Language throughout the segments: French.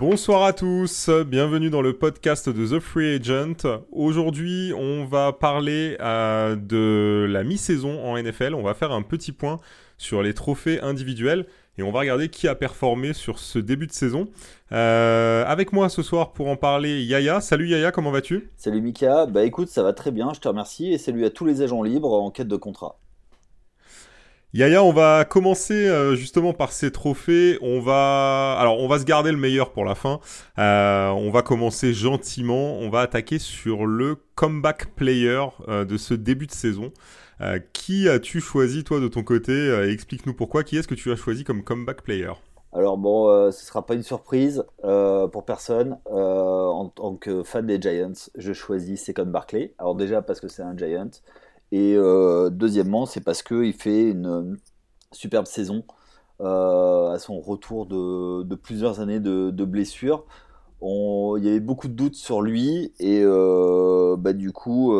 Bonsoir à tous, bienvenue dans le podcast de The Free Agent. Aujourd'hui, on va parler euh, de la mi-saison en NFL. On va faire un petit point sur les trophées individuels et on va regarder qui a performé sur ce début de saison. Euh, avec moi ce soir pour en parler, Yaya. Salut Yaya, comment vas-tu? Salut Mika, bah écoute, ça va très bien, je te remercie et salut à tous les agents libres en quête de contrat. Yaya, on va commencer euh, justement par ces trophées. On va, alors, on va se garder le meilleur pour la fin. Euh, on va commencer gentiment. On va attaquer sur le comeback player euh, de ce début de saison. qui as-tu choisi toi de ton côté? Explique-nous pourquoi. Qui est-ce que tu as choisi comme comeback player? Alors bon, ce sera pas une surprise pour personne. en tant que fan des Giants, je choisis Second Barclay. Alors déjà parce que c'est un Giant, et euh, deuxièmement, c'est parce qu'il fait une superbe saison euh, à son retour de, plusieurs années de, blessures. il y avait beaucoup de doutes sur lui et euh, bah, du coup,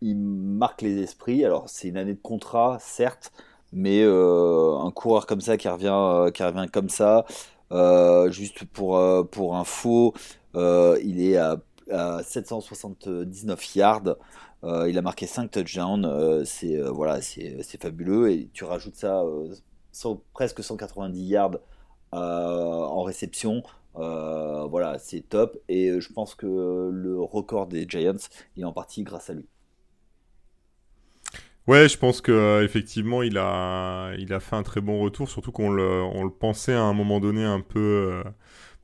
il marque les esprits. Alors, c'est une année de contrat, certes, mais un coureur comme ça qui revient, qui revient comme ça, juste pour, pour info, il est à, à 779 yards. Euh, il a marqué 5 touchdowns, euh, c'est euh, voilà, c'est fabuleux. Et tu rajoutes ça, presque 190 yards en réception. voilà, c'est top. Et je pense que le record des Giants est en partie grâce à lui. Ouais, je pense que effectivement, il a, il a fait un très bon retour, surtout qu'on le, on le pensait à un moment donné un peu.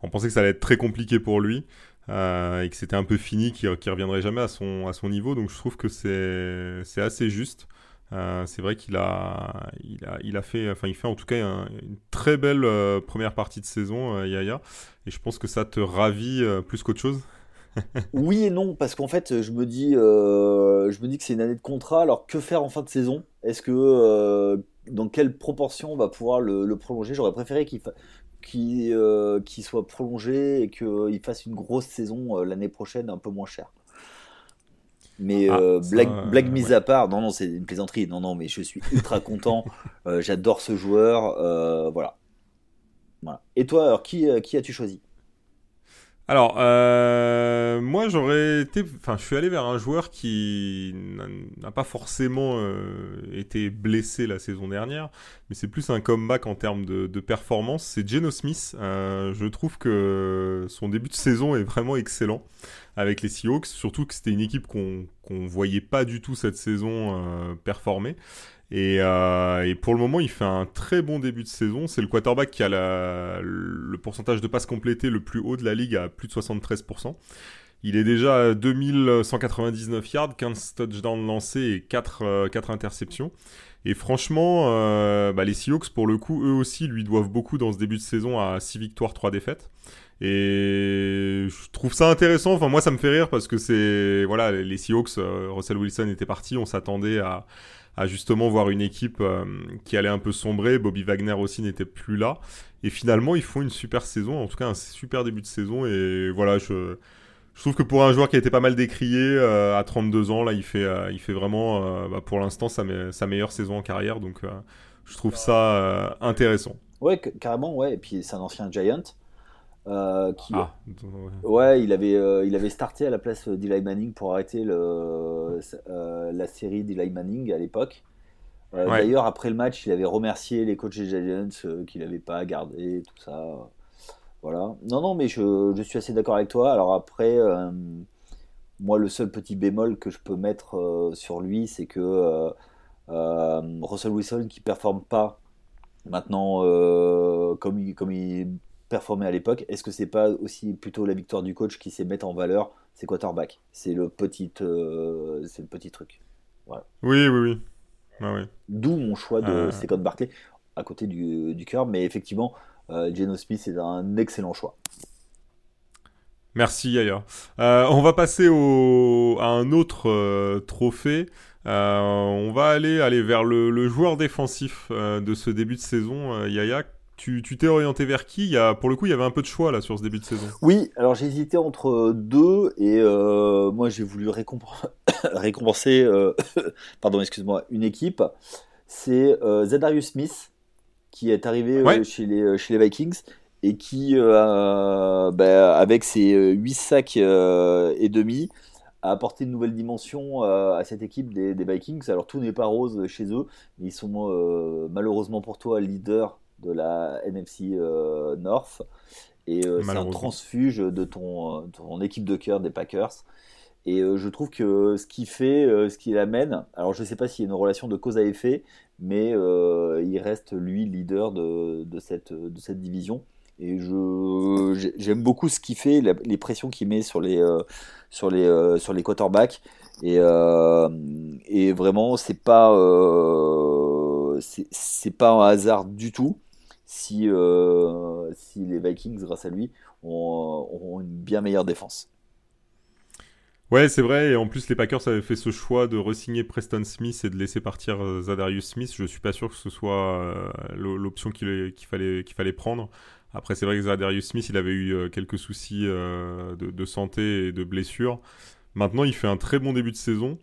on pensait que ça allait être très compliqué pour lui. Euh, et que c'était un peu fini, qu'il ne reviendrait jamais à son, à son niveau. Donc je trouve que c'est assez juste. Euh, c'est vrai qu'il a, il a, il a fait, enfin il fait en tout cas une très belle euh, première partie de saison, Yaya. Et je pense que ça te ravit plus qu'autre chose. oui et non, parce qu'en fait, je me dis, je me dis que c'est une année de contrat. Alors que faire en fin de saison? Est-ce que dans quelle proportion on va pouvoir le, le prolonger? J'aurais préféré qu'il qui, euh, qui soit prolongé et qu'il fasse une grosse saison euh, l'année prochaine un peu moins cher. Mais ah, euh, blague, mise à part, non, non, c'est une plaisanterie. Non, non, mais je suis ultra content. J'adore ce joueur. voilà. voilà. Et toi, alors, qui, qui as-tu choisi? Alors, euh, moi j'aurais été, enfin, je suis allé vers un joueur qui n'a pas forcément euh, été blessé la saison dernière, mais c'est plus un comeback en termes de, performance. C'est Geno Smith. Euh, je trouve que son début de saison est vraiment excellent avec les Seahawks, surtout que c'était une équipe qu'on voyait pas du tout cette saison performer. Euh, et, pour le moment, il fait un très bon début de saison. C'est le quarterback qui a le pourcentage de passes complétées le plus haut de la ligue à plus de 73%. Il est déjà à 2199 yards, 15 touchdowns lancés et 4, 4 euh, interceptions. Et franchement, euh, bah, les Seahawks, pour le coup, eux aussi lui doivent beaucoup dans ce début de saison à 6 victoires, 3 défaites. Et je trouve ça intéressant. Enfin, moi, ça me fait rire parce que c'est. Voilà, les Seahawks, Russell Wilson était parti. On s'attendait à, à justement voir une équipe euh, qui allait un peu sombrer. Bobby Wagner aussi n'était plus là. Et finalement, ils font une super saison, en tout cas un super début de saison. Et voilà, je, trouve que pour un joueur qui a été pas mal décrié euh, à 32 ans, là, il fait, euh, il fait vraiment, bah, pour l'instant, sa, sa, meilleure saison en carrière. Donc, je trouve ça intéressant. Ouais, carrément, ouais. Et puis, c'est un ancien Giant. Euh, qui, ah, ouais. il avait, euh, il avait starté à la place d'Eli Manning pour arrêter le, euh, la série d'Eli Manning à l'époque. D'ailleurs, après le match, il avait remercié les coachs des Giants qu'il n'avait pas gardé, tout ça. Voilà. Non, non, mais je, je suis assez d'accord avec toi. Alors après, moi, le seul petit bémol que je peux mettre sur lui, c'est que Russell Wilson qui performe pas maintenant comme il, comme il performé à l'époque. Est-ce que c'est pas aussi plutôt la victoire du coach qui sait mettre en valeur ses quarterbacks? C'est le petit, euh, c'est le petit truc. Oui, oui, oui. oui. D'où mon choix de euh... Second Barclay à côté du, du cœur, mais effectivement, euh, Geno Smith est un excellent choix. Merci ailleurs. Euh, on va passer au, à un autre euh, trophée. on va aller, aller vers le, le joueur défensif de ce début de saison, Yaya. Tu t'es orienté vers qui? Il y a, Pour le coup, il y avait un peu de choix là sur ce début de saison. Oui, alors j'ai hésité entre deux et euh, moi j'ai voulu récompenser, euh, pardon, excuse-moi, une équipe. C'est euh, Zadarius Smith qui est arrivé chez, les, chez les Vikings et qui, bah, avec ses 8 sacs et demi, a apporté une nouvelle dimension à cette équipe des, Vikings. Alors tout n'est pas rose chez eux, mais ils sont malheureusement pour toi leader de la NFC North. Et c'est un transfuge de ton, ton équipe de cœur des Packers. Et euh, je trouve que ce qu'il fait, euh, ce qu'il amène, alors je ne sais pas s'il y a une relation de cause à effet, mais euh, il reste lui leader de, cette, de cette division. Et je, j'aime beaucoup ce qu'il fait, les pressions qu'il met sur les, sur les, sur les quarterbacks. Et, et vraiment, c'est pas, c'est, pas un hasard du tout si, si les Vikings, grâce à lui, ont une bien meilleure défense. Ouais, c'est vrai. Et en plus, les Packers avaient fait ce choix de resigner Preston Smith et de laisser partir euh, Zadarius Smith. Je suis pas sûr que ce soit euh, l'option qu'il fallait, prendre. Après, c'est vrai que Zadarius Smith, il avait eu euh, quelques soucis de, santé et de blessures. Maintenant, il fait un très bon début de saison.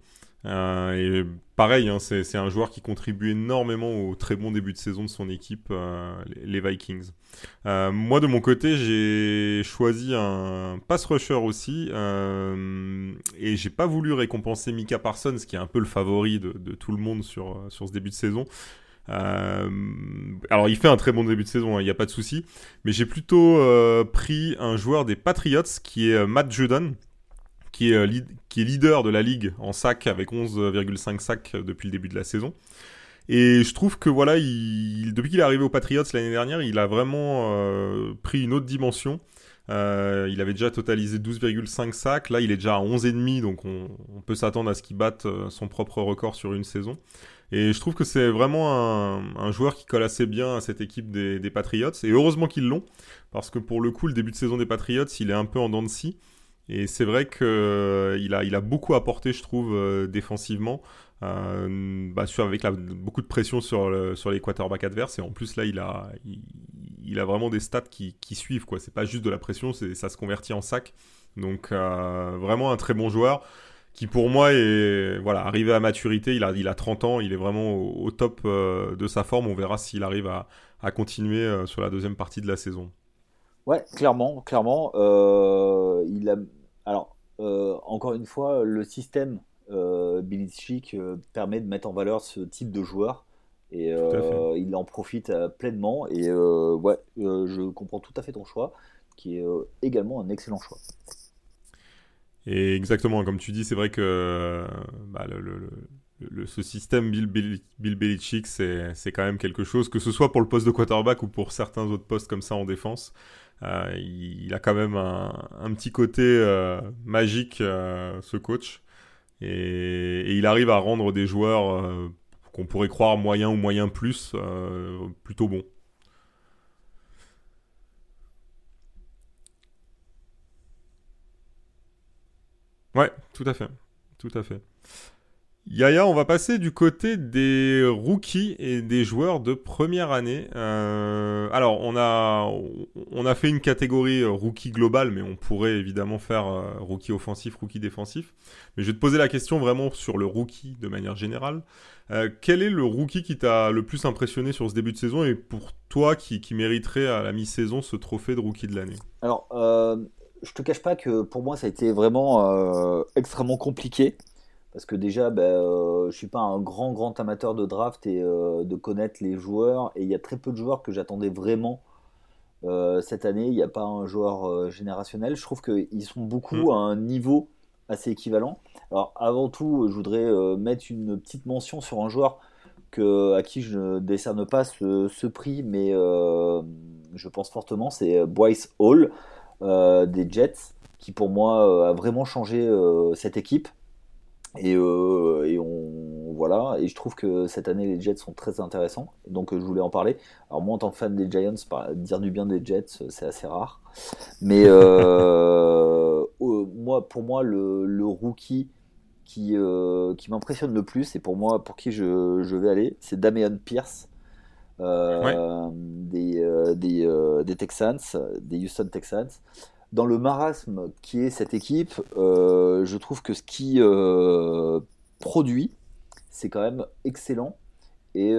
Euh, et pareil, hein, c'est un joueur qui contribue énormément au très bon début de saison de son équipe, euh, les Vikings. Euh, moi, de mon côté, j'ai choisi un pass rusher aussi, et j'ai pas voulu récompenser Mika Parsons, qui est un peu le favori de, tout le monde sur, sur ce début de saison. alors il fait un très bon début de saison, hein, il n'y a pas de souci, mais j'ai plutôt pris un joueur des Patriots qui est Matt Judon, qui est, euh, qui est leader de la ligue en sac avec 11,5 sacs depuis le début de la saison. Et je trouve que voilà, il, depuis qu'il est arrivé aux Patriots l'année dernière, il a vraiment euh, pris une autre dimension. Euh, il avait déjà totalisé 12,5 sacs. Là, il est déjà à 11,5, donc on, peut s'attendre à ce qu'il batte son propre record sur une saison. Et je trouve que c'est vraiment un, joueur qui colle assez bien à cette équipe des, des Patriots. Et heureusement qu'ils l'ont, parce que pour le coup, le début de saison des Patriots, il est un peu en dents de scie. Et c'est vrai qu'il euh, a, il a beaucoup apporté, je trouve, euh, défensivement. Euh, bah, avec beaucoup de pression sur, le, sur les quarterbacks adverses. Et en plus, là, il a, il, a vraiment des stats qui, qui suivent. quoi. C'est pas juste de la pression, ça se convertit en sac. Donc, vraiment un très bon joueur qui, pour moi, est voilà, arrivé à maturité. Il a, il a 30 ans, il est vraiment au, top de sa forme. On verra s'il arrive à, à continuer sur la deuxième partie de la saison. Ouais, clairement, clairement. Euh, il a, alors, euh, encore une fois, le système euh, Chic euh, permet de mettre en valeur ce type de joueur et il en profite pleinement. Et ouais, je comprends tout à fait ton choix, qui est également un excellent choix. Et exactement, comme tu dis, c'est vrai que bah, le, ce système Bill, Bill, Belichick, c'est quand même quelque chose, que ce soit pour le poste de quarterback ou pour certains autres postes comme ça en défense. Euh, il, a quand même un, petit côté euh, magique, euh, ce coach. Et, il arrive à rendre des joueurs qu'on pourrait croire moyen ou moyen plus, plutôt bons. Ouais, tout à fait. Tout à fait. Yaya, on va passer du côté des rookies et des joueurs de première année. Euh, alors, on a, on a fait une catégorie euh, rookie globale, mais on pourrait évidemment faire euh, rookie offensif, rookie défensif. Mais je vais te poser la question vraiment sur le rookie de manière générale. quel est le rookie qui t'a le plus impressionné sur ce début de saison et pour toi qui, mériterait à la mi-saison ce trophée de rookie de l'année? Alors, je te cache pas que pour moi ça a été vraiment extrêmement compliqué parce que déjà, ben, euh, je suis pas un grand, grand amateur de draft et euh, de connaître les joueurs. Et il y a très peu de joueurs que j'attendais vraiment euh, cette année. Il n'y a pas un joueur générationnel. Je trouve qu'ils sont beaucoup mm. à un niveau assez équivalent. Alors, avant tout, je voudrais mettre une petite mention sur un joueur que, à qui je ne décerne pas ce, prix, mais je pense fortement, c'est Bryce Hall des Jets, qui pour moi a vraiment changé cette équipe. Et, euh, et, on voilà. Et je trouve que cette année les Jets sont très intéressants. Donc euh, je voulais en parler. Alors moi en tant que fan des Giants, dire du bien des Jets, c'est assez rare. Mais euh, moi, pour moi, le, le rookie qui, qui m'impressionne le plus et pour moi, pour qui je, je vais aller, c'est Damian Pierce. des, des, des, Texans, des Houston Texans dans le marasme qui est cette équipe, euh, je trouve que ce qui euh, produit, c'est quand même excellent. et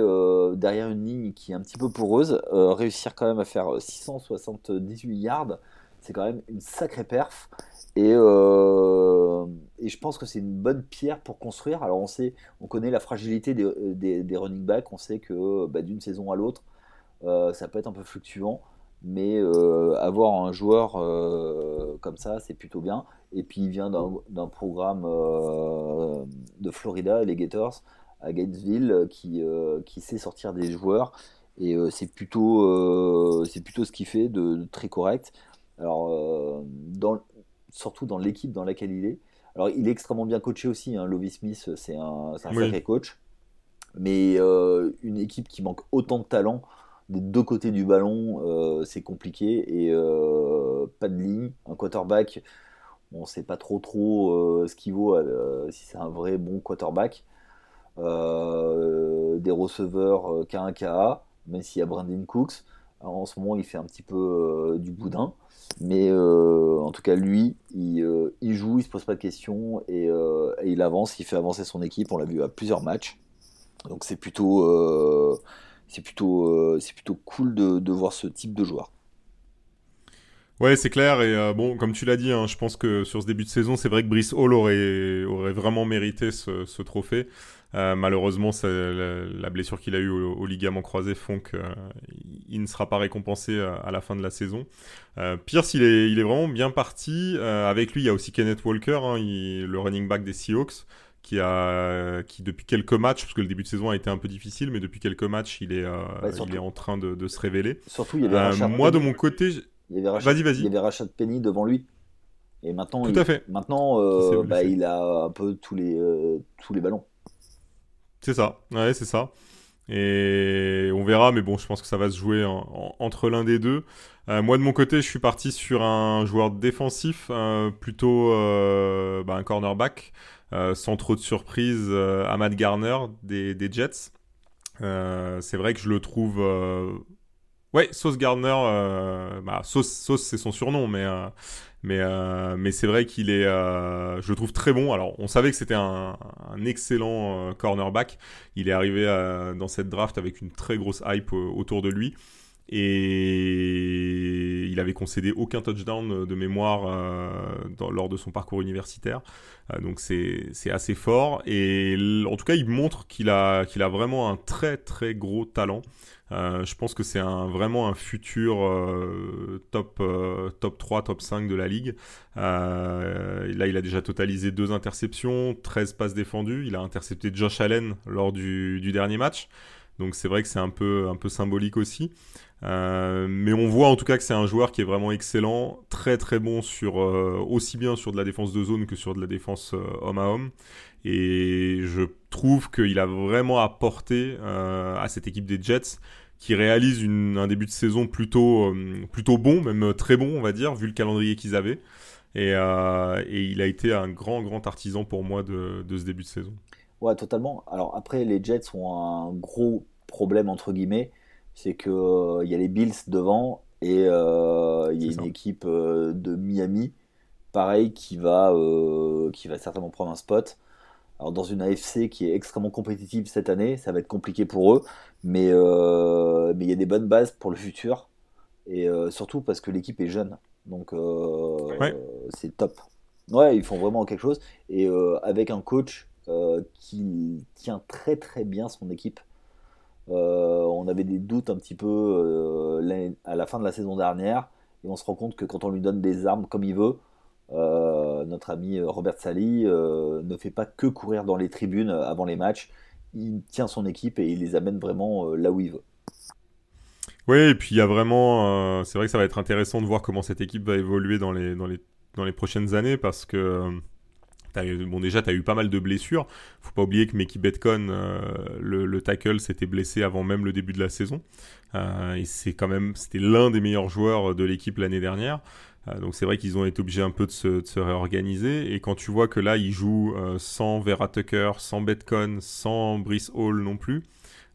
derrière une ligne qui est un petit peu poreuse, réussir quand même à faire 678 yards, c'est quand même une sacrée perf. Et, je pense que c'est une bonne pierre pour construire. Alors on sait, on connaît la fragilité des, des, running backs, on sait que bah, d'une saison à l'autre, ça peut être un peu fluctuant mais avoir un joueur comme ça, c'est plutôt bien. Et puis il vient d'un programme de Florida, les Gators, à Gainesville, qui, qui sait sortir des joueurs. Et c'est plutôt, c'est plutôt ce qu'il fait de, très correct. Alors, dans, surtout dans l'équipe dans laquelle il est. Alors, il est extrêmement bien coaché aussi. Hein. Lovie Smith, c'est un, un sacré coach. Mais une équipe qui manque autant de talent, des deux côtés du ballon, euh, c'est compliqué et euh, pas de ligne. Un quarterback, on ne sait pas trop trop euh, ce qu'il vaut, si c'est un vrai bon quarterback. des receveurs K1 KA, même s'il y a Brandon Cooks. en ce moment, il fait un petit peu du boudin. Mais en tout cas, lui, il, joue, il se pose pas de questions et, il avance, il fait avancer son équipe. On l'a vu à plusieurs matchs. Donc c'est plutôt c'est plutôt, euh, c'est plutôt cool de, de, voir ce type de joueur. Ouais, c'est clair. Et euh, bon, comme tu l'as dit, hein, je pense que sur ce début de saison, c'est vrai que Brice Hall aurait, vraiment mérité ce, trophée. Euh, malheureusement, la, blessure qu'il a eue au, ligament croisé font qu'il ne sera pas récompensé à, la fin de la saison. Pierce, il est, il est vraiment bien parti. avec lui, il y a aussi Kenneth Walker, hein, le running back des Seahawks qui a qui depuis quelques matchs parce que le début de saison a été un peu difficile mais depuis quelques matchs il est euh, il est en train de, de, se révéler. Surtout il y avait euh, moi de mon côté vas-y vas-y. il y avait Penny devant lui. Et maintenant tout il, à fait. maintenant euh, bah, il a un peu tous les tous les ballons. C'est ça. Ouais c'est ça. Et on verra mais bon je pense que ça va se jouer entre l'un des deux. Moi de mon côté je suis parti sur un joueur défensif plutôt bah, un cornerback. euh, sans trop de surprise, euh, Ahmad Garner des, Jets. Euh, c'est vrai que je le trouve Ouais, Sauce Gardner, bah, Sauce, c'est son surnom, mais mais mais c'est vrai qu'il est, je le trouve très bon. Alors, on savait que c'était un, excellent cornerback. Il est arrivé dans cette draft avec une très grosse hype autour de lui et il avait concédé aucun touchdown de mémoire euh, lors de son parcours universitaire. Euh, donc c'est assez fort et en tout cas il montre qu'il a, qu'il a vraiment un très très gros talent. Euh, je pense que c'est un, vraiment un futur top, top 3, top 5 de la ligue. là, il a déjà totalisé deux interceptions, 13 passes défendues. Il a intercepté Josh Allen lors du, du dernier match. Donc c'est vrai que c'est un peu, un peu symbolique aussi. Euh, mais on voit en tout cas que c'est un joueur qui est vraiment excellent, très très bon sur euh, aussi bien sur de la défense de zone que sur de la défense euh, homme à homme. Et je trouve qu'il a vraiment apporté à cette équipe des Jets qui réalise un début de saison plutôt plutôt bon, même très bon on va dire, vu le calendrier qu'ils avaient. Et, et, il a été un grand grand artisan pour moi de, de ce début de saison. Ouais, totalement. Alors après, les Jets ont un gros problème entre guillemets c'est qu'il euh, il y a les Bills devant et euh, il y a une équipe euh, de Miami, pareil, qui va, qui va certainement prendre un spot. Alors dans une AFC qui est extrêmement compétitive cette année, ça va être compliqué pour eux, mais mais il y a des bonnes bases pour le futur et surtout parce que l'équipe est jeune, donc c'est top. Ouais, ils font vraiment quelque chose et avec un coach qui tient très très bien son équipe. Euh, on avait des doutes un petit peu euh, à la fin de la saison dernière, et on se rend compte que quand on lui donne des armes comme il veut, euh, notre ami Robert Sally ne fait pas que courir dans les tribunes avant les matchs, il tient son équipe et il les amène vraiment là où il veut. Oui, et puis il y a vraiment, c'est vrai que ça va être intéressant de voir comment cette équipe va évoluer dans les, dans les, dans les prochaines années parce que bon, déjà, tu eu pas mal de blessures. Faut pas oublier que Meki Betcon, euh, le, tackle, s'était blessé avant même le début de la saison. Euh, et c'est quand même, c'était l'un des meilleurs joueurs de l'équipe l'année dernière. Euh, donc c'est vrai qu'ils ont été obligés un peu de se, réorganiser. Et quand tu vois que là, ils jouent sans Vera Tucker, sans Betcon, sans Brice Hall non plus,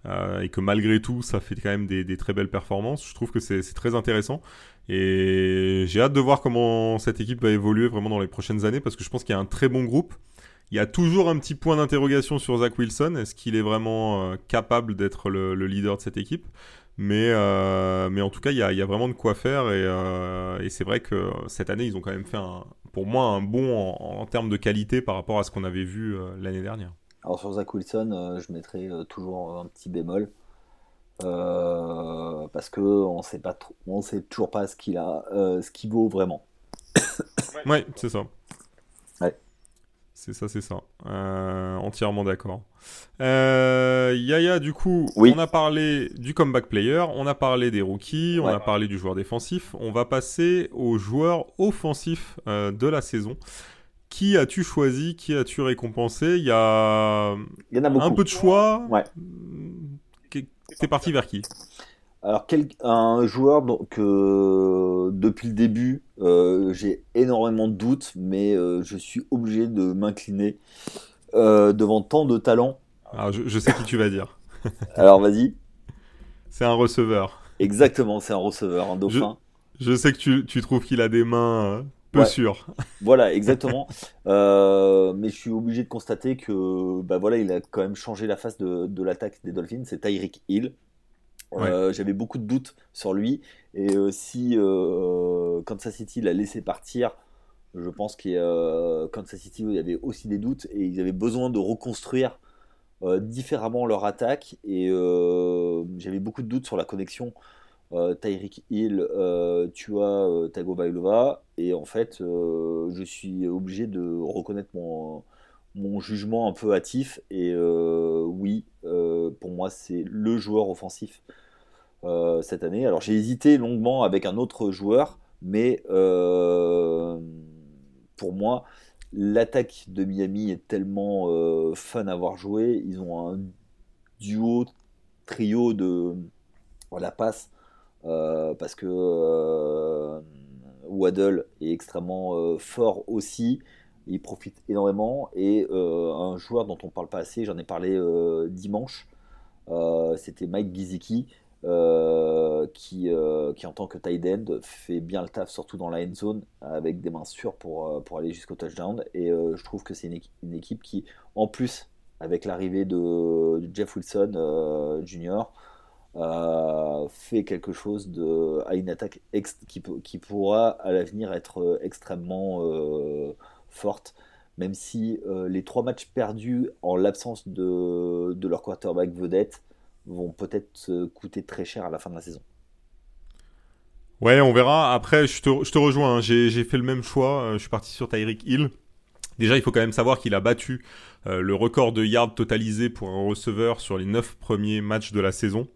et que malgré tout, ça fait quand même des, très belles performances. Je trouve que c'est très intéressant. Et j'ai hâte de voir comment cette équipe va évoluer vraiment dans les prochaines années parce que je pense qu'il y a un très bon groupe. Il y a toujours un petit point d'interrogation sur Zach Wilson. Est-ce qu'il est vraiment capable d'être le, leader de cette équipe? Mais, mais en tout cas, il y a, vraiment de quoi faire. Et, c'est vrai que cette année, ils ont quand même fait, un, pour moi, un bon en, en, termes de qualité par rapport à ce qu'on avait vu l'année dernière. Alors sur Zach Wilson, je mettrais toujours un petit bémol. Euh, parce que on sait pas trop, on sait toujours pas ce qu'il a, euh, ce qu'il vaut vraiment. ouais, c'est ça. Ouais. C'est ça, c'est ça. Euh, entièrement d'accord. Yaya, du coup, on a parlé du comeback player, on a parlé des rookies, on a parlé du joueur défensif. On va passer au joueur offensif de la saison. Qui as-tu choisi? Qui as-tu récompensé? Il y a, Il y en a beaucoup. un peu de choix. Ouais. T'es parti vers qui? Alors, un joueur que depuis le début, euh, j'ai énormément de doutes, mais euh, je suis obligé de m'incliner euh, devant tant de talents. Alors, je, sais qui tu vas dire. Alors, vas-y. C'est un receveur. Exactement, c'est un receveur, un dauphin. Je, sais que tu, tu trouves qu'il a des mains peu sûres. Voilà, exactement. mais je suis obligé de constater que, bah voilà, il a quand même changé la face de, de l'attaque des Dolphins. C'est Tyreek Hill. Euh, j'avais beaucoup de doutes sur lui. Et euh, si euh, Kansas City l'a laissé partir, je pense que Kansas City il y avait aussi des doutes et ils avaient besoin de reconstruire différemment leur attaque. Et j'avais beaucoup de doutes sur la connexion Tyreek Hill, tu as Tagovailoa. Et en fait, je suis obligé de reconnaître mon mon jugement un peu hâtif. Et oui, pour moi, c'est le joueur offensif euh, cette année. Alors j'ai hésité longuement avec un autre joueur, mais euh, pour moi, l'attaque de Miami est tellement euh, fun à voir jouer. Ils ont un duo, trio de la passe, parce que Waddle est extrêmement fort aussi. Il profite énormément. Et un joueur dont on ne parle pas assez, j'en ai parlé dimanche, c'était Mike Giziki. Euh, qui, euh, en tant que tight end fait bien le taf, surtout dans la end zone, avec des mains sûres euh, pour aller jusqu'au touchdown. Et je trouve que c'est une, équipe qui, en plus, avec l'arrivée de, Jeff Wilson Jr., fait quelque chose de, à une attaque qui, pourra à l'avenir être extrêmement forte même si les trois matchs perdus en l'absence de, leur quarterback vedette vont peut-être coûter très cher à la fin de la saison. Ouais, on verra. Après, je te, rejoins. Hein. J'ai fait le même choix. Euh, je suis parti sur Tyreek Hill. Déjà, il faut quand même savoir qu'il a battu euh, le record de yards totalisé pour un receveur sur les 9 premiers matchs de la saison.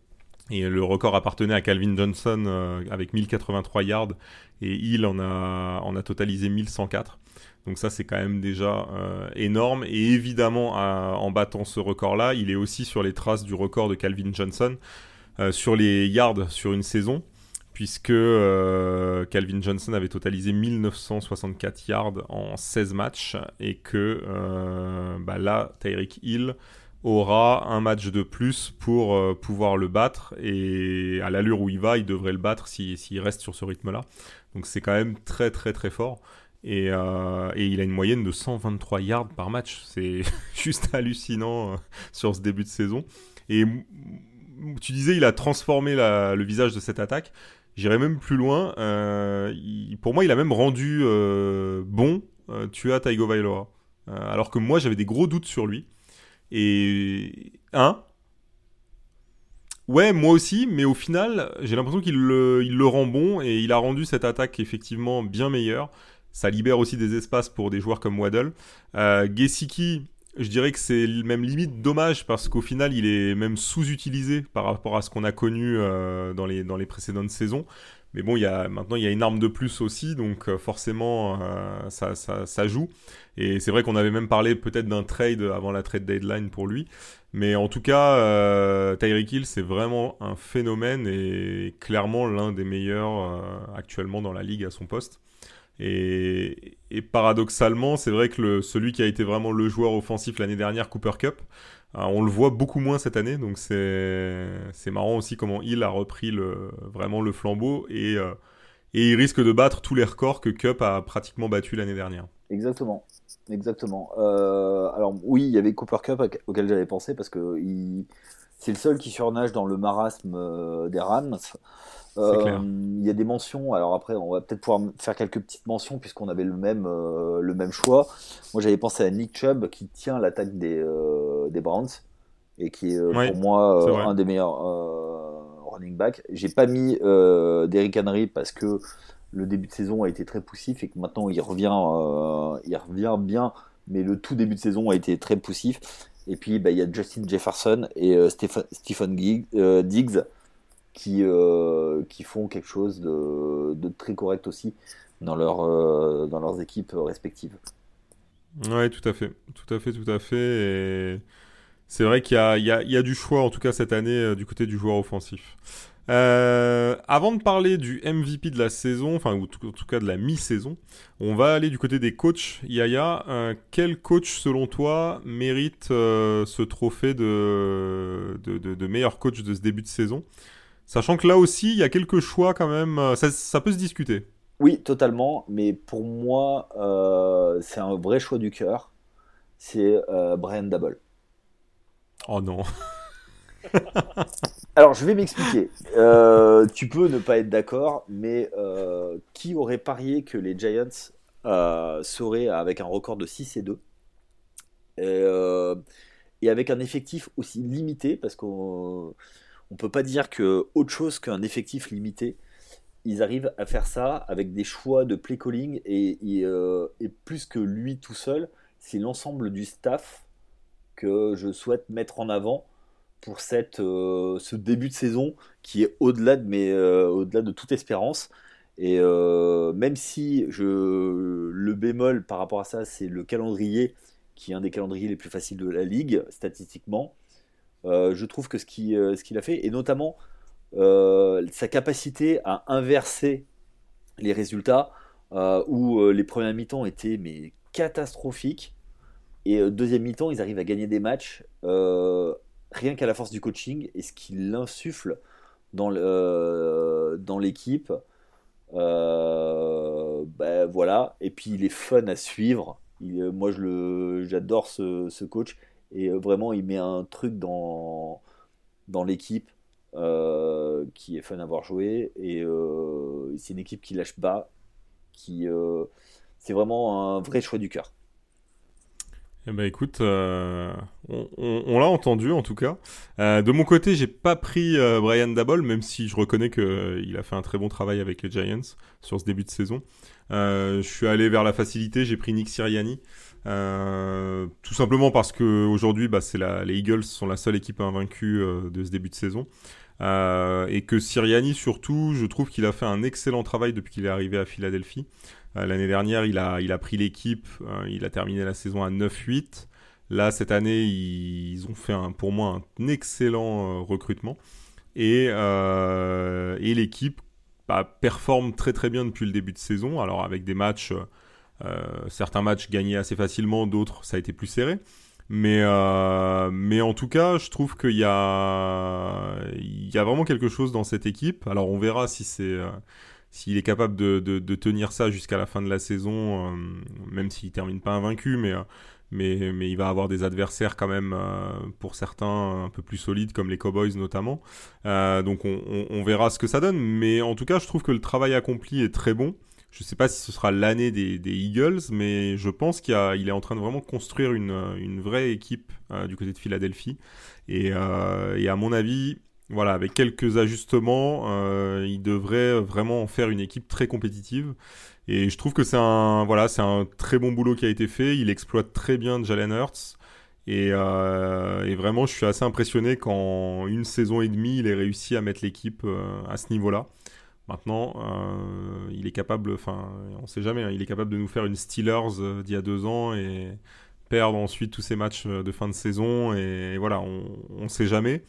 Et le record appartenait à Calvin Johnson euh, avec 1083 yards. Et Hill en a, en a totalisé 1104. Donc ça, c'est quand même déjà euh, énorme. Et évidemment, en battant ce record-là, il est aussi sur les traces du record de Calvin Johnson euh, sur les yards sur une saison, puisque euh, Calvin Johnson avait totalisé 1964 yards en 16 matchs, et que bah là, Tyreek Hill aura un match de plus pour pouvoir le battre et à l'allure où il va, il devrait le battre s'il reste sur ce rythme-là. Donc c'est quand même très très très fort. Euh, et, il a une moyenne de 123 yards par match. C'est juste hallucinant euh, sur ce début de saison. Et tu disais, il a transformé le visage de cette attaque. J'irais même plus loin. Euh, pour moi, il a même rendu bon tu as Taigo Vailoa. alors que moi, j'avais des gros doutes sur lui. Et. Hein? Ouais, moi aussi, mais au final, j'ai l'impression qu'il le, rend bon et il a rendu cette attaque effectivement bien meilleure. Ça libère aussi des espaces pour des joueurs comme Waddle. Euh, je dirais que c'est même limite dommage parce qu'au final, il est même sous-utilisé par rapport à ce qu'on a connu euh, dans les précédentes saisons. Mais bon, il y a, maintenant, il y a une arme de plus aussi, donc euh, forcément, euh, ça, ça, ça, joue. Et c'est vrai qu'on avait même parlé peut-être d'un trade avant la trade deadline pour lui. Mais en tout cas, euh, Tyreek Hill, c'est vraiment un phénomène et clairement l'un des meilleurs actuellement dans la ligue à son poste. Et, paradoxalement, c'est vrai que celui qui a été vraiment le joueur offensif l'année dernière, Cooper Cup, euh, on le voit beaucoup moins cette année. Donc c'est marrant aussi comment il a repris vraiment le flambeau. Et, euh, et il risque de battre tous les records que Cup a pratiquement battu l'année dernière. Exactement. Exactement. Euh, alors oui, il y avait Cooper Cup auquel j'avais pensé parce que c'est le seul qui surnage dans le marasme euh, des Rams. Euh, il y a des mentions. Alors après, on va peut-être pouvoir faire quelques petites mentions puisqu'on avait le même le même choix. Moi, j'avais pensé à Nick Chubb qui tient l'attaque des des Browns et qui est pour moi un des meilleurs running backs. J'ai pas mis Derrick Henry parce que le début de saison a été très poussif et que maintenant il revient, euh, il revient bien, mais le tout début de saison a été très poussif. Et puis bah, il y a Justin Jefferson et euh, Stephen, euh, Diggs qui, qui font quelque chose de, très correct aussi dans, leur, dans leurs équipes respectives. Ouais, tout à fait, tout à fait, tout à fait. C'est vrai qu'il y, y, y a, du choix, en tout cas cette année, du côté du joueur offensif. Euh, avant de parler du MVP de la saison, enfin ou en tout cas de la mi-saison, on va aller du côté des coachs. Yaya, euh, quel coach selon toi mérite euh, ce trophée de, de, meilleur coach de ce début de saison? Sachant que là aussi, il y a quelques choix quand même, ça, peut se discuter. Oui, totalement, mais pour moi, c'est un vrai choix du cœur. C'est Brian Double. Oh non Alors, je vais m'expliquer. Euh, tu peux ne pas être d'accord, mais euh, qui aurait parié que les Giants euh, seraient avec un record de 6 et 2 et, avec un effectif aussi limité, parce qu'on ne peut pas dire que autre chose qu'un effectif limité, ils arrivent à faire ça avec des choix de play calling et, et plus que lui tout seul, c'est l'ensemble du staff que je souhaite mettre en avant pour euh, ce début de saison qui est au-delà de, euh, toute espérance. Et euh, même si je, le bémol par rapport à ça, c'est le calendrier, qui est un des calendriers les plus faciles de la ligue, statistiquement, je trouve que ce, qui, ce qu'il a fait, et notamment sa capacité à inverser les résultats, où les premiers mi-temps étaient mais, catastrophiques, et deuxième mi-temps, ils arrivent à gagner des matchs rien qu'à la force du coaching et ce qu'il insuffle dans, euh, l'équipe. Euh, ben voilà. Et puis il est fun à suivre. Moi, j'adore ce, coach. Et vraiment, il met un truc dans, dans l'équipe euh, qui est fun à voir jouer. Et c'est une équipe qui lâche bas. Qui, c'est vraiment un vrai choix du cœur. Eh ben écoute, euh, on, l'a entendu en tout cas. Euh, de mon côté, j'ai pas pris euh, Brian Dabol, même si je reconnais qu'il a fait un très bon travail avec les Giants sur ce début de saison. je suis allé vers la facilité, j'ai pris Nick Siriani. Tout simplement parce que aujourd'hui, bah, c'est les Eagles sont la seule équipe invaincue de ce début de saison. et que Siriani, surtout, je trouve qu'il a fait un excellent travail depuis qu'il est arrivé à Philadelphie. Euh, l'année dernière, il a, il a pris l'équipe, euh, il a terminé la saison à 9-8. Là, cette année, ils ont fait pour moi un excellent euh, recrutement. Et, et l'équipe bah, performe très très bien depuis le début de saison. Alors avec des matchs, certains matchs gagnés assez facilement, d'autres ça a été plus serré. Mais, mais en tout cas, je trouve qu'il y a, il y a vraiment quelque chose dans cette équipe. Alors on verra si c'est s'il est capable de, tenir ça jusqu'à la fin de la saison, euh, même s'il termine pas invaincu, mais, euh, mais, mais il va avoir des adversaires quand même, euh, pour certains, un peu plus solides, comme les Cowboys notamment. donc on, verra ce que ça donne, mais en tout cas, je trouve que le travail accompli est très bon. Je ne sais pas si ce sera l'année des, Eagles, mais je pense qu'il est en train de vraiment construire une, vraie équipe du côté de Philadelphie. Et, et à mon avis, voilà, avec quelques ajustements, euh, il devrait vraiment en faire une équipe très compétitive. Et je trouve que c'est un, très bon boulot qui a été fait. Il exploite très bien Jalen Hurts. Et, euh, et, vraiment, je suis assez impressionné qu'en une saison et demie, il ait réussi à mettre l'équipe euh, à ce niveau-là. Maintenant, euh, il est capable, enfin, on sait jamais, hein, il est capable de nous faire une Steelers euh, d'il y a deux ans et perdre ensuite tous ces matchs de fin de saison. Et, voilà, on, on sait jamais.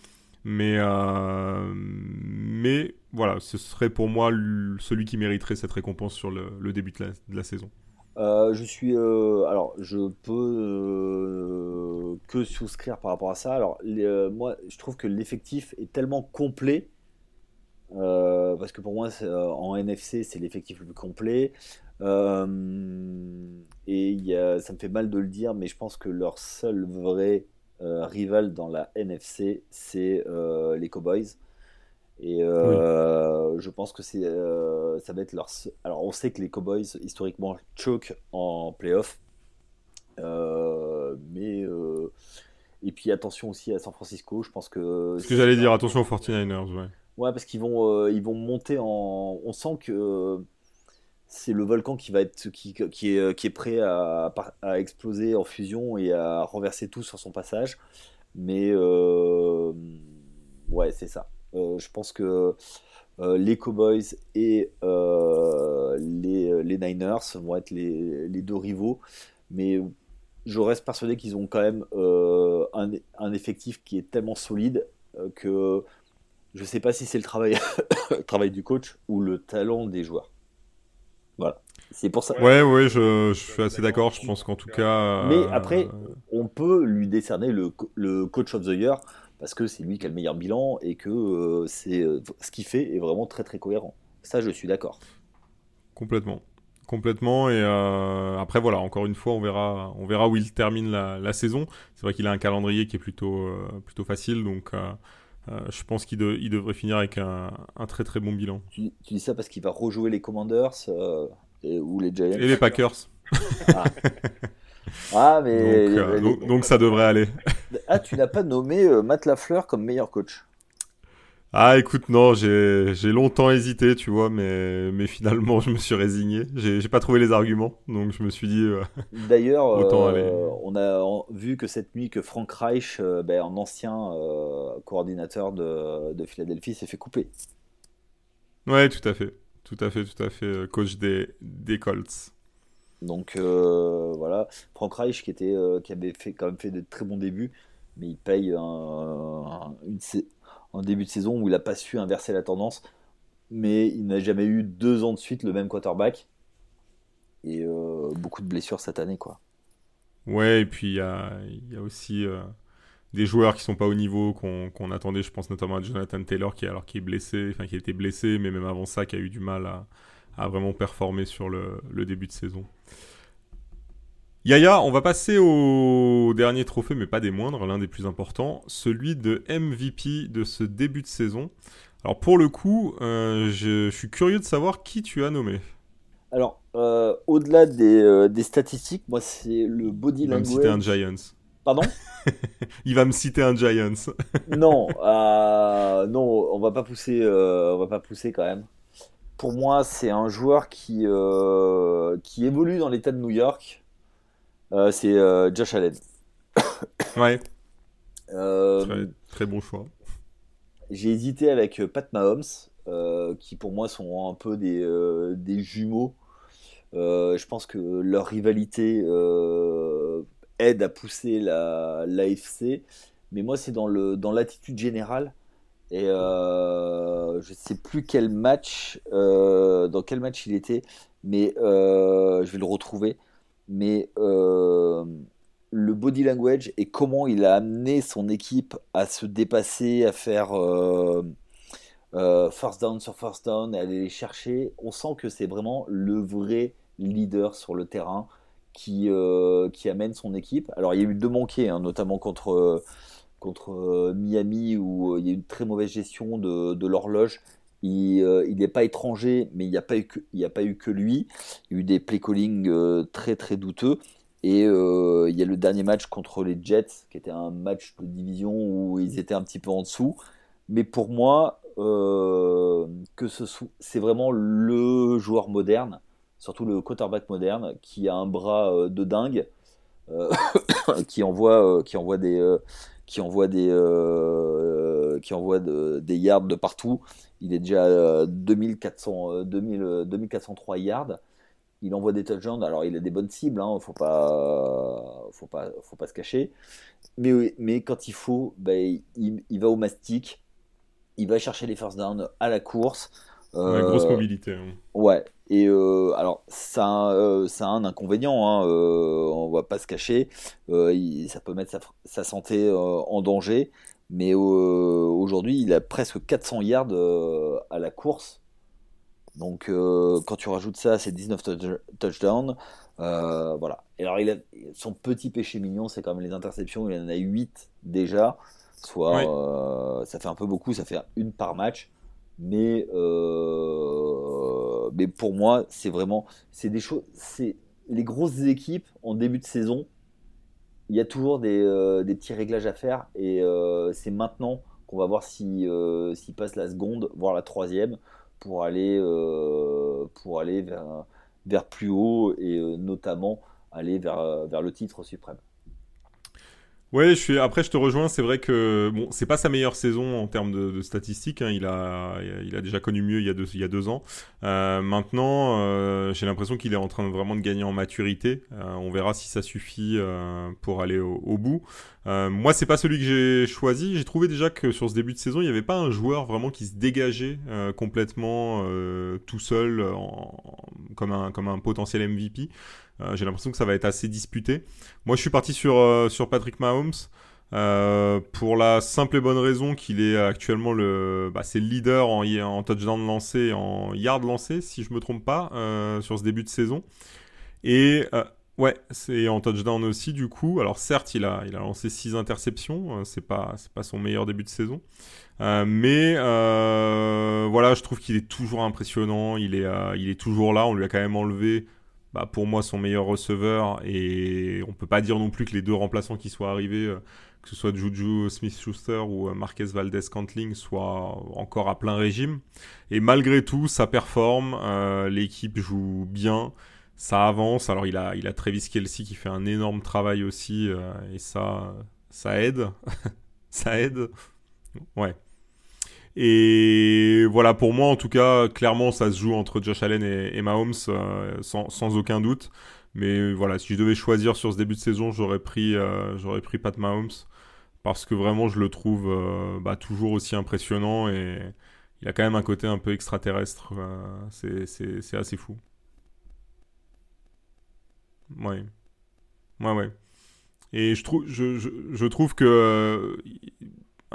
Mais, euh, mais voilà, ce serait pour moi celui qui mériterait cette récompense sur le, début de la, saison. Euh, je suis, euh, alors, je peux que souscrire par rapport à ça. Alors, moi, je trouve que l'effectif est tellement complet parce que pour moi, en NFC, c'est l'effectif le plus complet. et y a, ça me fait mal de le dire, mais je pense que leur seul vrai rival dans la NFC, c'est les Cowboys. Et euh, je pense que c'est, euh, ça va être leur. Alors, on sait que les Cowboys, historiquement, choke en playoff. Euh, mais. Et puis, attention aussi à San Francisco. Je pense que. Ce que j'allais dire, attention aux 49ers, ouais. Ouais, parce qu'ils vont, ils vont monter en. On sent que c'est le volcan qui va être qui, qui, est, qui est prêt à, à, exploser en fusion et à renverser tout sur son passage. Mais ouais, c'est ça. Euh, je pense que euh, les Cowboys et euh, les, les, Niners vont être les, les, deux rivaux. Mais je reste persuadé qu'ils ont quand même un, un, effectif qui est tellement solide que je ne sais pas si c'est le travail, travail du coach ou le talent des joueurs. Voilà. C'est pour ça. Ouais, ouais, je, je suis assez d'accord. Je pense qu'en tout cas. Mais après, on peut lui décerner le, le coach of the year parce que c'est lui qui a le meilleur bilan et que euh, c'est euh, ce qu'il fait est vraiment très très cohérent. Ça, je suis d'accord. Complètement. Complètement. Et euh, après, voilà, encore une fois, on verra, on verra où il termine la, saison. C'est vrai qu'il a un calendrier qui est plutôt, plutôt facile, donc je pense qu'il devrait finir avec un, très très bon bilan. Tu, dis ça parce qu'il va rejouer les Commanders ou les Giants Et les Packers. Ah. Ah, mais. Donc, ça devrait aller. Ah, tu n'as pas nommé euh, Matt Lafleur comme meilleur coach Ah, écoute, non, j'ai longtemps hésité, tu vois, mais, mais finalement, je me suis résigné. J'ai pas trouvé les arguments, donc je me suis dit. Euh, D'ailleurs, euh, on a vu que cette nuit que Frank Reich, ben, un ancien coordinateur de, de Philadelphie, s'est fait couper. Ouais, tout à fait. Tout à fait, tout à fait. Coach des, des Colts. Donc euh, voilà, Frank Reich qui, était, euh, qui avait fait, quand même fait de très bons débuts, mais il paye un, début de saison où il n'a pas su inverser la tendance, mais il n'a jamais eu deux ans de suite le même quarterback. Et euh, beaucoup de blessures cette année, quoi. Ouais, et puis il y a, aussi des joueurs qui sont pas au niveau qu'on attendait. Je pense notamment à Jonathan Taylor qui, alors, qui est blessé, enfin qui a été blessé, mais même avant ça, qui a eu du mal à, vraiment performer sur le début de saison. Yaya, on va passer au dernier trophée, mais pas des moindres, l'un des plus importants, celui de MVP de ce début de saison. Alors pour le coup, euh, je, suis curieux de savoir qui tu as nommé. Alors, euh, au-delà des, euh, des, statistiques, moi c'est le body language. Il va me citer un Giants. Pardon? Il va me citer un Giants. non, non, on va pas pousser, on va pas pousser quand même. Pour moi, c'est un joueur qui, qui évolue dans l'État de New York c'est euh, Josh Allen. ouais. Euh, très, bon choix. J'ai hésité avec Pat Mahomes, qui pour moi sont un peu des, des jumeaux. je pense que leur rivalité aide à pousser l'AFC. mais moi, c'est dans l'attitude dans générale. Et je ne sais plus quel match, dans quel match il était, mais je vais le retrouver mais euh, le body language et comment il a amené son équipe à se dépasser, à faire euh, euh, first down sur first down, à aller les chercher, on sent que c'est vraiment le vrai leader sur le terrain qui, qui amène son équipe. Alors il y a eu deux manqués, hein, notamment contre, contre Miami où il y a eu une très mauvaise gestion de, de l'horloge il n'est pas étranger, mais il n'y a, pas eu que, lui. Il y a eu des play calling euh, très très douteux. Et euh, il y a le dernier match contre les Jets, qui était un match de division où ils étaient un petit peu en dessous. Mais pour moi, c'est vraiment le joueur moderne, surtout le quarterback moderne, qui a un bras de dingue, qui envoie, qui envoie des, qui envoie des, qui envoie des yards de partout il est déjà à 2400, 2000, 2403 yards. Il envoie des touchdowns. Alors, il a des bonnes cibles, hein, faut pas, faut pas, faut pas se cacher. Mais, mais quand il faut, ben, il, va au mastic. Il va chercher les first downs à la course. Euh, grosse mobilité. Hein. Ouais. Et euh, alors, ça, euh, ça a un inconvénient, hein, on va pas se cacher. ça peut mettre sa, sa santé en danger. Mais aujourd'hui, il a presque 400 yards à la course. Donc quand tu rajoutes ça, c'est 19 touchdowns. voilà. Et alors, il a, son petit péché mignon, c'est quand même les interceptions. Il en a 8 déjà. Soit ça fait un peu beaucoup, ça fait une par match. Mais, mais pour moi, c'est vraiment. C'est des choses. C'est les grosses équipes en début de saison il y a toujours des, euh, des, petits réglages à faire et euh, c'est maintenant qu'on va voir s'il euh, passe la seconde, voire la troisième, pour aller, pour aller vers, vers plus haut et notamment aller vers, vers le titre suprême. Ouais, je suis. Après, je te rejoins. C'est vrai que bon, c'est pas sa meilleure saison en termes de, statistiques. Hein. Il a, il a déjà connu mieux il y a deux, il y a deux ans. Euh, maintenant, euh, j'ai l'impression qu'il est en train de vraiment de gagner en maturité. Euh, on verra si ça suffit pour aller au, bout. moi, c'est pas celui que j'ai choisi. J'ai trouvé déjà que sur ce début de saison, il n'y avait pas un joueur vraiment qui se dégageait complètement tout seul, comme un comme un potentiel MVP. Euh, j'ai l'impression que ça va être assez disputé. Moi, je suis parti sur, euh, sur Patrick Mahomes. Euh, pour la simple et bonne raison qu'il est actuellement le, bah, leader en, en touchdown lancé, en yard lancé, si je me trompe pas, sur ce début de saison. Et ouais, c'est en touchdown aussi du coup. Alors certes, il a, il a lancé 6 interceptions, c'est pas, pas son meilleur début de saison, mais voilà, je trouve qu'il est toujours impressionnant. Il est, il est toujours là. On lui a quand même enlevé bah, pour moi son meilleur receveur et on peut pas dire non plus que les deux remplaçants qui soient arrivés, euh, que ce soit Juju Smith-Schuster ou euh, Marquez Valdez-Cantling, soient encore à plein régime. Et malgré tout, ça performe, euh, l'équipe joue bien, ça avance. Alors il a, il a Travis Kelsey qui fait un énorme travail aussi et ça, ça aide, ça aide. Ouais. Et voilà, pour moi, en tout cas, clairement, ça se joue entre Josh Allen et, Mahomes, euh, sans, aucun doute. Mais voilà, si je devais choisir sur ce début de saison, j'aurais pris, euh, pris Pat Mahomes. Parce que vraiment, je le trouve euh, bah, toujours aussi impressionnant et il a quand même un côté un peu extraterrestre. c'est assez fou. Ouais. Ouais, ouais. Et je trouve, je, je trouve que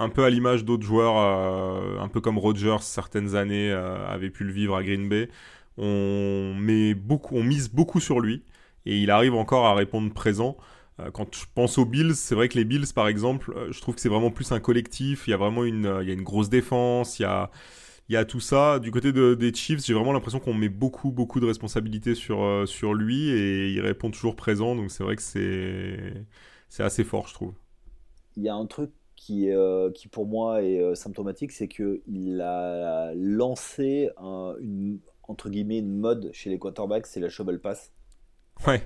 un peu à l'image d'autres joueurs, euh, un peu comme Rodgers certaines années euh, avait pu le vivre à Green Bay. On met beaucoup, on mise beaucoup sur lui et il arrive encore à répondre présent. Euh, quand je pense aux Bills, c'est vrai que les Bills, par exemple, je trouve que c'est vraiment plus un collectif. Il y a vraiment une, il y a une grosse défense. Il y a, il y a tout ça. Du côté des Chiefs, j'ai vraiment l'impression qu'on met beaucoup, beaucoup de responsabilités sur, sur lui et il répond toujours présent. Donc c'est vrai que c'est, c'est assez fort, je trouve. Il y a un truc qui, euh, qui pour moi est euh, symptomatique, c'est qu'il a lancé une, entre guillemets, une mode chez les quarterbacks, c'est la shovel pass. Ouais.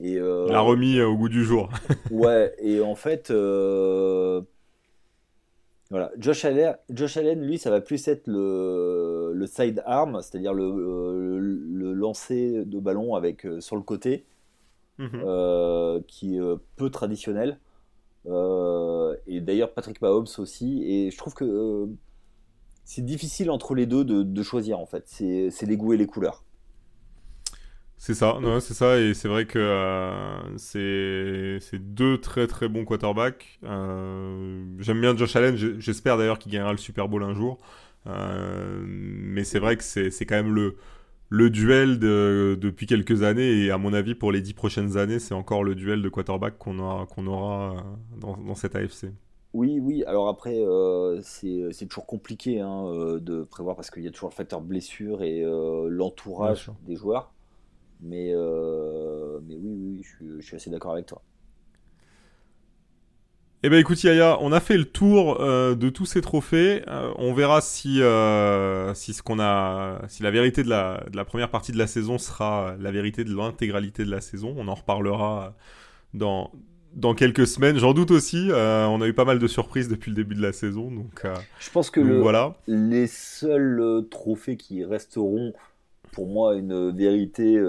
Et euh, l'a remis au goût du jour. ouais, et en fait, voilà, Josh Allen, Josh Allen, lui, ça va plus être le, le side arm, c'est-à-dire le, le, lancer de ballon avec sur le côté, mhm. qui est peu traditionnel. Euh, et d'ailleurs, Patrick Mahomes aussi. Et je trouve que euh, c'est difficile entre les deux de, choisir, en fait. C'est les goûts et les couleurs. C'est ça, c'est ça, et c'est vrai que euh, c'est deux très très bons quarterbacks. J'aime bien Josh Allen, j'espère d'ailleurs qu'il gagnera le Super Bowl un jour. mais c'est vrai que c'est quand même le, le duel de, depuis quelques années et à mon avis pour les dix prochaines années c'est encore le duel de quarterback qu'on aura, qu'on aura euh, dans, dans, cette AFC. Oui, oui, alors après euh, c'est toujours compliqué hein, euh, de prévoir parce qu'il y a toujours le facteur blessure et l'entourage des joueurs. Mais, mais oui, oui, je suis assez d'accord avec toi. Eh ben écoute Yaya, on a fait le tour euh, de tous ces trophées. Euh, on verra si euh, si ce qu'on a, si la vérité de la, de la première partie de la saison sera la vérité de l'intégralité de la saison. On en reparlera dans dans quelques semaines. J'en doute aussi. on a eu pas mal de surprises depuis le début de la saison, donc. Je pense que le, voilà. les seuls trophées qui resteront pour moi une vérité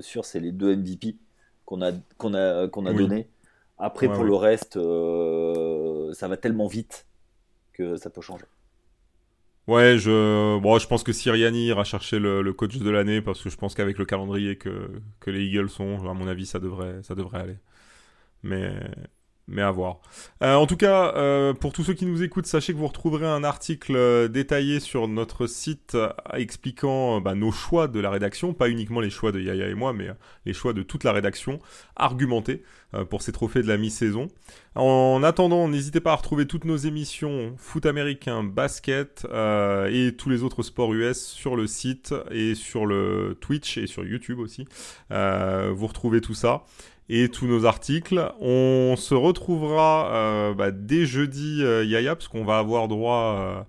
sûre, c'est les deux MVP qu'on a qu'on a qu'on a donné. Après, pour le reste, euh, ça va tellement vite que ça peut changer. Ouais, je, bon, je pense que Siriani ira chercher le, coach de l'année parce que je pense qu'avec le calendrier que, que les Eagles sont, à mon avis, ça devrait, ça devrait aller. Mais, mais à voir. Euh, en tout cas, euh, pour tous ceux qui nous écoutent, sachez que vous retrouverez un article euh, détaillé sur notre site expliquant bah, nos choix de la rédaction, pas uniquement les choix de Yaya et moi, mais les choix de toute la rédaction, argumentés pour ces trophées de la mi-saison. En attendant, n'hésitez pas à retrouver toutes nos émissions foot américain, basket et tous les autres sports US sur le site et sur le Twitch et sur YouTube aussi. vous retrouvez tout ça et tous nos articles. On se retrouvera euh, bah, dès jeudi, euh, Yaya, parce qu'on va avoir droit euh,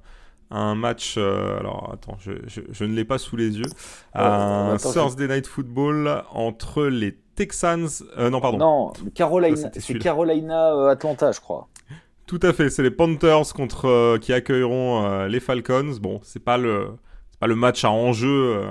à un match. Alors, attends, je, je, je ne l'ai pas sous les yeux. Un Thursday Night Football entre les Texans. non, pardon. Non, Carolina, c'est celui-là. Carolina euh, Atlanta, je crois. Tout à fait, c'est les Panthers contre qui accueilleront les Falcons. Bon, c'est pas le pas le match à enjeu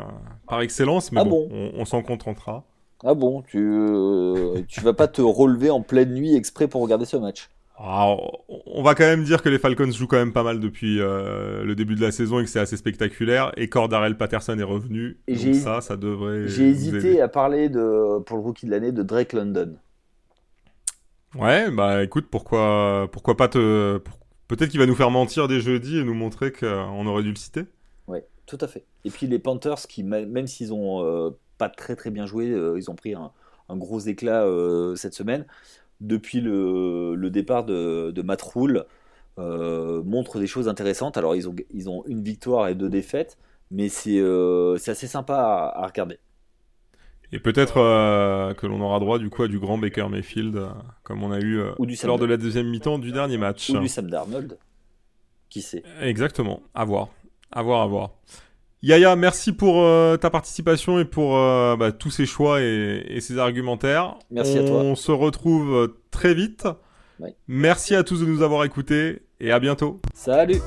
par excellence, mais Ah bon, bon on, on s'en contentera. Ah bon, tu, euh, tu vas pas te relever en pleine nuit exprès pour regarder ce match? Ah, on- va quand même dire que les Falcons jouent quand même pas mal depuis euh, le début de la saison et que c'est assez spectaculaire. Et Cordarel Patterson est revenu. Et donc ça, ça devrait. J'ai hésité aider. à parler de, pour le rookie de l'année de Drake London. Ouais, bah écoute, pourquoi, pourquoi pas te. pour- Peut-être qu'il va nous faire mentir dès jeudi et nous montrer qu'on aurait dû le citer. Ouais, tout à fait. Et puis les Panthers, qui même s'ils ont euh, pas très très bien joué, euh, ils ont pris un, un gros éclat euh, cette semaine. Depuis le, le départ de, de Matt Rule, euh, montrent des choses intéressantes. Alors ils ont, ils ont une victoire et deux défaites, mais c'est c'est assez sympa à, à regarder. Et peut-être euh, que l'on aura droit du coup à du grand Baker Mayfield, euh, comme on a eu euh, lors de la deuxième mi-temps du dernier match. Ou du Sam Darnold, qui sait? Exactement. À voir. À voir, à voir. Yaya, merci pour euh, ta participation et pour euh, bah, tous ces choix et, et ces argumentaires. Merci On à toi. On se retrouve euh, très vite. Ouais. Merci à tous de nous avoir écoutés et à bientôt. Salut